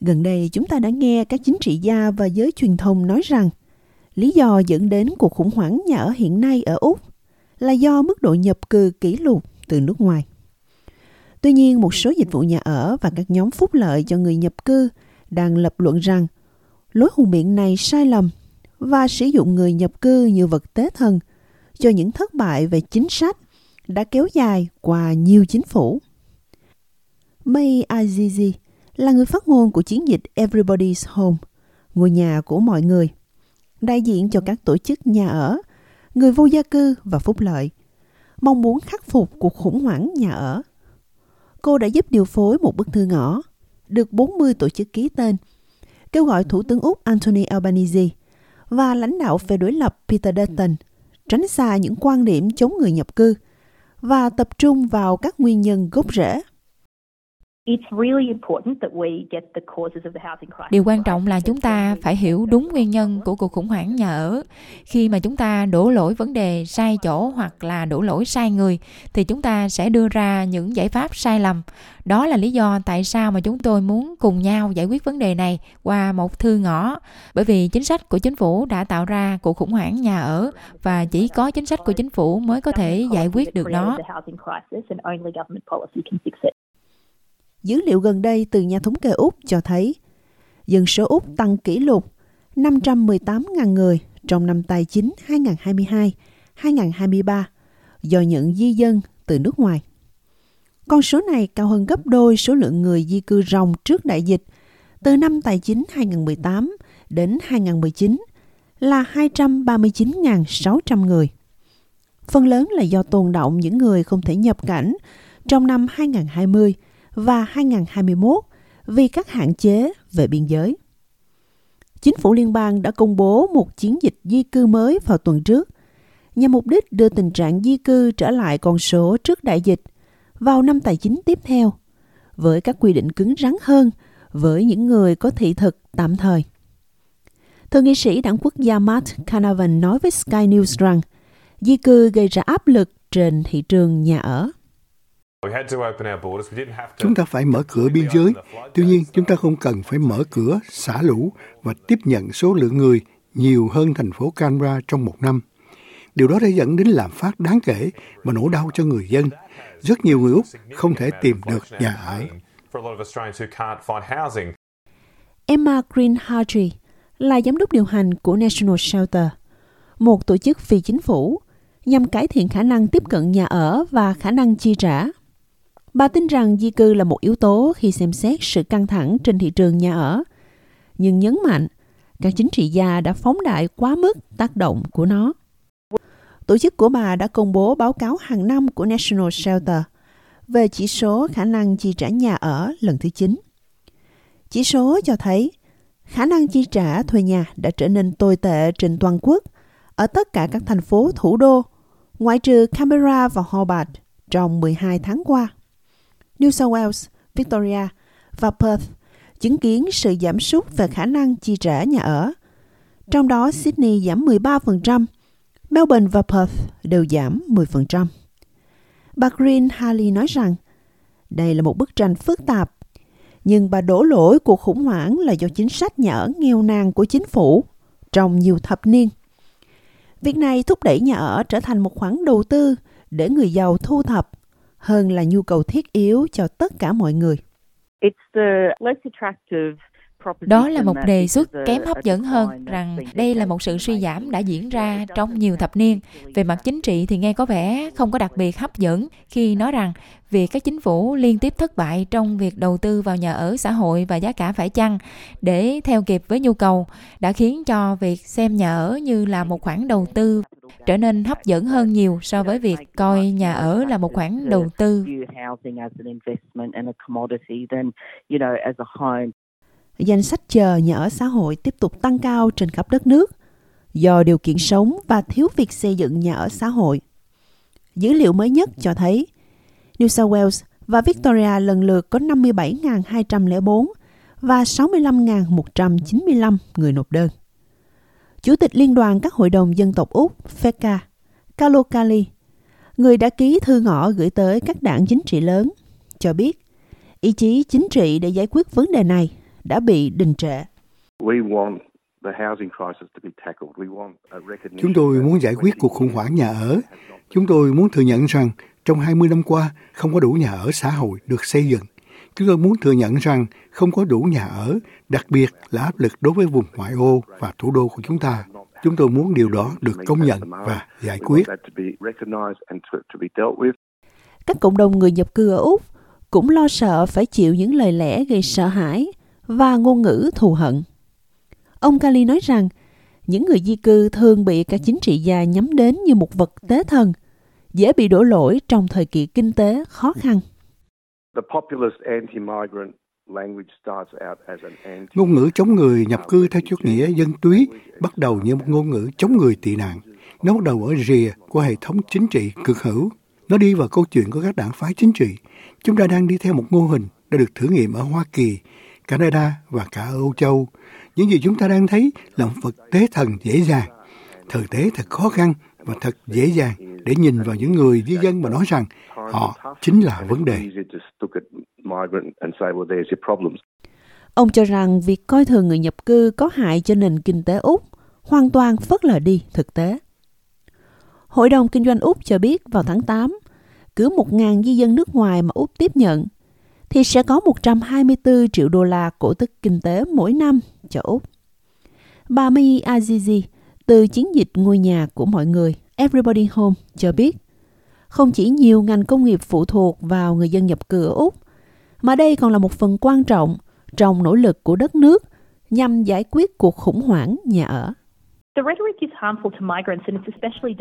Gần đây chúng ta đã nghe các chính trị gia và giới truyền thông nói rằng lý do dẫn đến cuộc khủng hoảng nhà ở hiện nay ở Úc là do mức độ nhập cư kỷ lục từ nước ngoài. Tuy nhiên, một số dịch vụ nhà ở và các nhóm phúc lợi cho người nhập cư đang lập luận rằng lối hùng biện này sai lầm và sử dụng người nhập cư như vật tế thần cho những thất bại về chính sách đã kéo dài qua nhiều chính phủ. May Azizi là người phát ngôn của chiến dịch Everybody's Home, ngôi nhà của mọi người, đại diện cho các tổ chức nhà ở, người vô gia cư và phúc lợi, mong muốn khắc phục cuộc khủng hoảng nhà ở. Cô đã giúp điều phối một bức thư ngõ, được 40 tổ chức ký tên, kêu gọi Thủ tướng Úc Anthony Albanese và lãnh đạo phe đối lập Peter Dutton tránh xa những quan điểm chống người nhập cư và tập trung vào các nguyên nhân gốc rễ Điều quan trọng là chúng ta phải hiểu đúng nguyên nhân của cuộc khủng hoảng nhà ở. Khi mà chúng ta đổ lỗi vấn đề sai chỗ hoặc là đổ lỗi sai người thì chúng ta sẽ đưa ra những giải pháp sai lầm. Đó là lý do tại sao mà chúng tôi muốn cùng nhau giải quyết vấn đề này qua một thư ngõ. Bởi vì chính sách của chính phủ đã tạo ra cuộc khủng hoảng nhà ở và chỉ có chính sách của chính phủ mới có thể giải quyết được nó. Dữ liệu gần đây từ nhà thống kê Úc cho thấy, dân số Úc tăng kỷ lục 518.000 người trong năm tài chính 2022-2023 do nhận di dân từ nước ngoài. Con số này cao hơn gấp đôi số lượng người di cư ròng trước đại dịch từ năm tài chính 2018 đến 2019 là 239.600 người. Phần lớn là do tồn động những người không thể nhập cảnh trong năm 2020 và 2021 vì các hạn chế về biên giới. Chính phủ liên bang đã công bố một chiến dịch di cư mới vào tuần trước nhằm mục đích đưa tình trạng di cư trở lại con số trước đại dịch vào năm tài chính tiếp theo với các quy định cứng rắn hơn với những người có thị thực tạm thời. Thượng nghị sĩ đảng quốc gia Matt Canavan nói với Sky News rằng di cư gây ra áp lực trên thị trường nhà ở. Chúng ta phải mở cửa biên giới, tuy nhiên chúng ta không cần phải mở cửa, xả lũ và tiếp nhận số lượng người nhiều hơn thành phố Canberra trong một năm. Điều đó đã dẫn đến lạm phát đáng kể và nỗi đau cho người dân. Rất nhiều người Úc không thể tìm được nhà ở. Emma Green Hartree là giám đốc điều hành của National Shelter, một tổ chức phi chính phủ nhằm cải thiện khả năng tiếp cận nhà ở và khả năng chi trả Bà tin rằng di cư là một yếu tố khi xem xét sự căng thẳng trên thị trường nhà ở, nhưng nhấn mạnh các chính trị gia đã phóng đại quá mức tác động của nó. Tổ chức của bà đã công bố báo cáo hàng năm của National Shelter về chỉ số khả năng chi trả nhà ở lần thứ 9. Chỉ số cho thấy khả năng chi trả thuê nhà đã trở nên tồi tệ trên toàn quốc ở tất cả các thành phố thủ đô, ngoại trừ Canberra và Hobart trong 12 tháng qua. New South Wales, Victoria và Perth chứng kiến sự giảm sút về khả năng chi trả nhà ở. Trong đó Sydney giảm 13%, Melbourne và Perth đều giảm 10%. Bà Green Harley nói rằng đây là một bức tranh phức tạp, nhưng bà đổ lỗi cuộc khủng hoảng là do chính sách nhà ở nghèo nàn của chính phủ trong nhiều thập niên. Việc này thúc đẩy nhà ở trở thành một khoản đầu tư để người giàu thu thập hơn là nhu cầu thiết yếu cho tất cả mọi người. Đó là một đề xuất kém hấp dẫn hơn rằng đây là một sự suy giảm đã diễn ra trong nhiều thập niên. Về mặt chính trị thì nghe có vẻ không có đặc biệt hấp dẫn khi nói rằng việc các chính phủ liên tiếp thất bại trong việc đầu tư vào nhà ở xã hội và giá cả phải chăng để theo kịp với nhu cầu đã khiến cho việc xem nhà ở như là một khoản đầu tư trở nên hấp dẫn hơn nhiều so với việc coi nhà ở là một khoản đầu tư. Danh sách chờ nhà ở xã hội tiếp tục tăng cao trên khắp đất nước do điều kiện sống và thiếu việc xây dựng nhà ở xã hội. Dữ liệu mới nhất cho thấy New South Wales và Victoria lần lượt có 57.204 và 65.195 người nộp đơn. Chủ tịch Liên đoàn các hội đồng dân tộc Úc FECA, Kalokali, người đã ký thư ngõ gửi tới các đảng chính trị lớn, cho biết ý chí chính trị để giải quyết vấn đề này đã bị đình trệ. Chúng tôi muốn giải quyết cuộc khủng hoảng nhà ở. Chúng tôi muốn thừa nhận rằng trong 20 năm qua không có đủ nhà ở xã hội được xây dựng. Chúng tôi muốn thừa nhận rằng không có đủ nhà ở, đặc biệt là áp lực đối với vùng ngoại ô và thủ đô của chúng ta. Chúng tôi muốn điều đó được công nhận và giải quyết. Các cộng đồng người nhập cư ở Úc cũng lo sợ phải chịu những lời lẽ gây sợ hãi và ngôn ngữ thù hận. Ông Kali nói rằng, những người di cư thường bị các chính trị gia nhắm đến như một vật tế thần, dễ bị đổ lỗi trong thời kỳ kinh tế khó khăn. Ngôn ngữ chống người nhập cư theo chủ nghĩa dân túy bắt đầu như một ngôn ngữ chống người tị nạn. Nó bắt đầu ở rìa của hệ thống chính trị cực hữu. Nó đi vào câu chuyện của các đảng phái chính trị. Chúng ta đang đi theo một mô hình đã được thử nghiệm ở Hoa Kỳ, Canada và cả ở Âu Châu. Những gì chúng ta đang thấy là một vật tế thần dễ dàng. Thực tế thật khó khăn và thật dễ dàng để nhìn vào những người di dân và nói rằng họ chính là vấn đề. Ông cho rằng việc coi thường người nhập cư có hại cho nền kinh tế Úc hoàn toàn phớt lờ đi thực tế. Hội đồng Kinh doanh Úc cho biết vào tháng 8, cứ 1.000 di dân nước ngoài mà Úc tiếp nhận, thì sẽ có 124 triệu đô la cổ tức kinh tế mỗi năm cho Úc. Bà Mai Azizi từ chiến dịch ngôi nhà của mọi người Everybody Home cho biết, không chỉ nhiều ngành công nghiệp phụ thuộc vào người dân nhập cư ở Úc, mà đây còn là một phần quan trọng trong nỗ lực của đất nước nhằm giải quyết cuộc khủng hoảng nhà ở.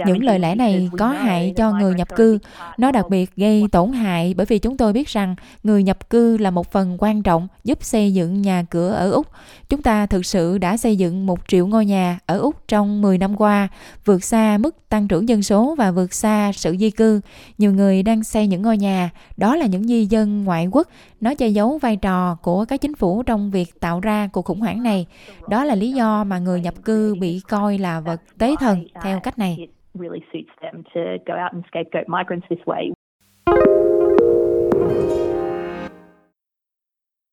Những lời lẽ này có hại cho người nhập cư. Nó đặc biệt gây tổn hại bởi vì chúng tôi biết rằng người nhập cư là một phần quan trọng giúp xây dựng nhà cửa ở Úc. Chúng ta thực sự đã xây dựng một triệu ngôi nhà ở Úc trong 10 năm qua, vượt xa mức tăng trưởng dân số và vượt xa sự di cư. Nhiều người đang xây những ngôi nhà, đó là những di dân ngoại quốc. Nó che giấu vai trò của các chính phủ trong việc tạo ra cuộc khủng hoảng này. Đó là lý do mà người nhập cư bị coi là vật tế thần theo cách này.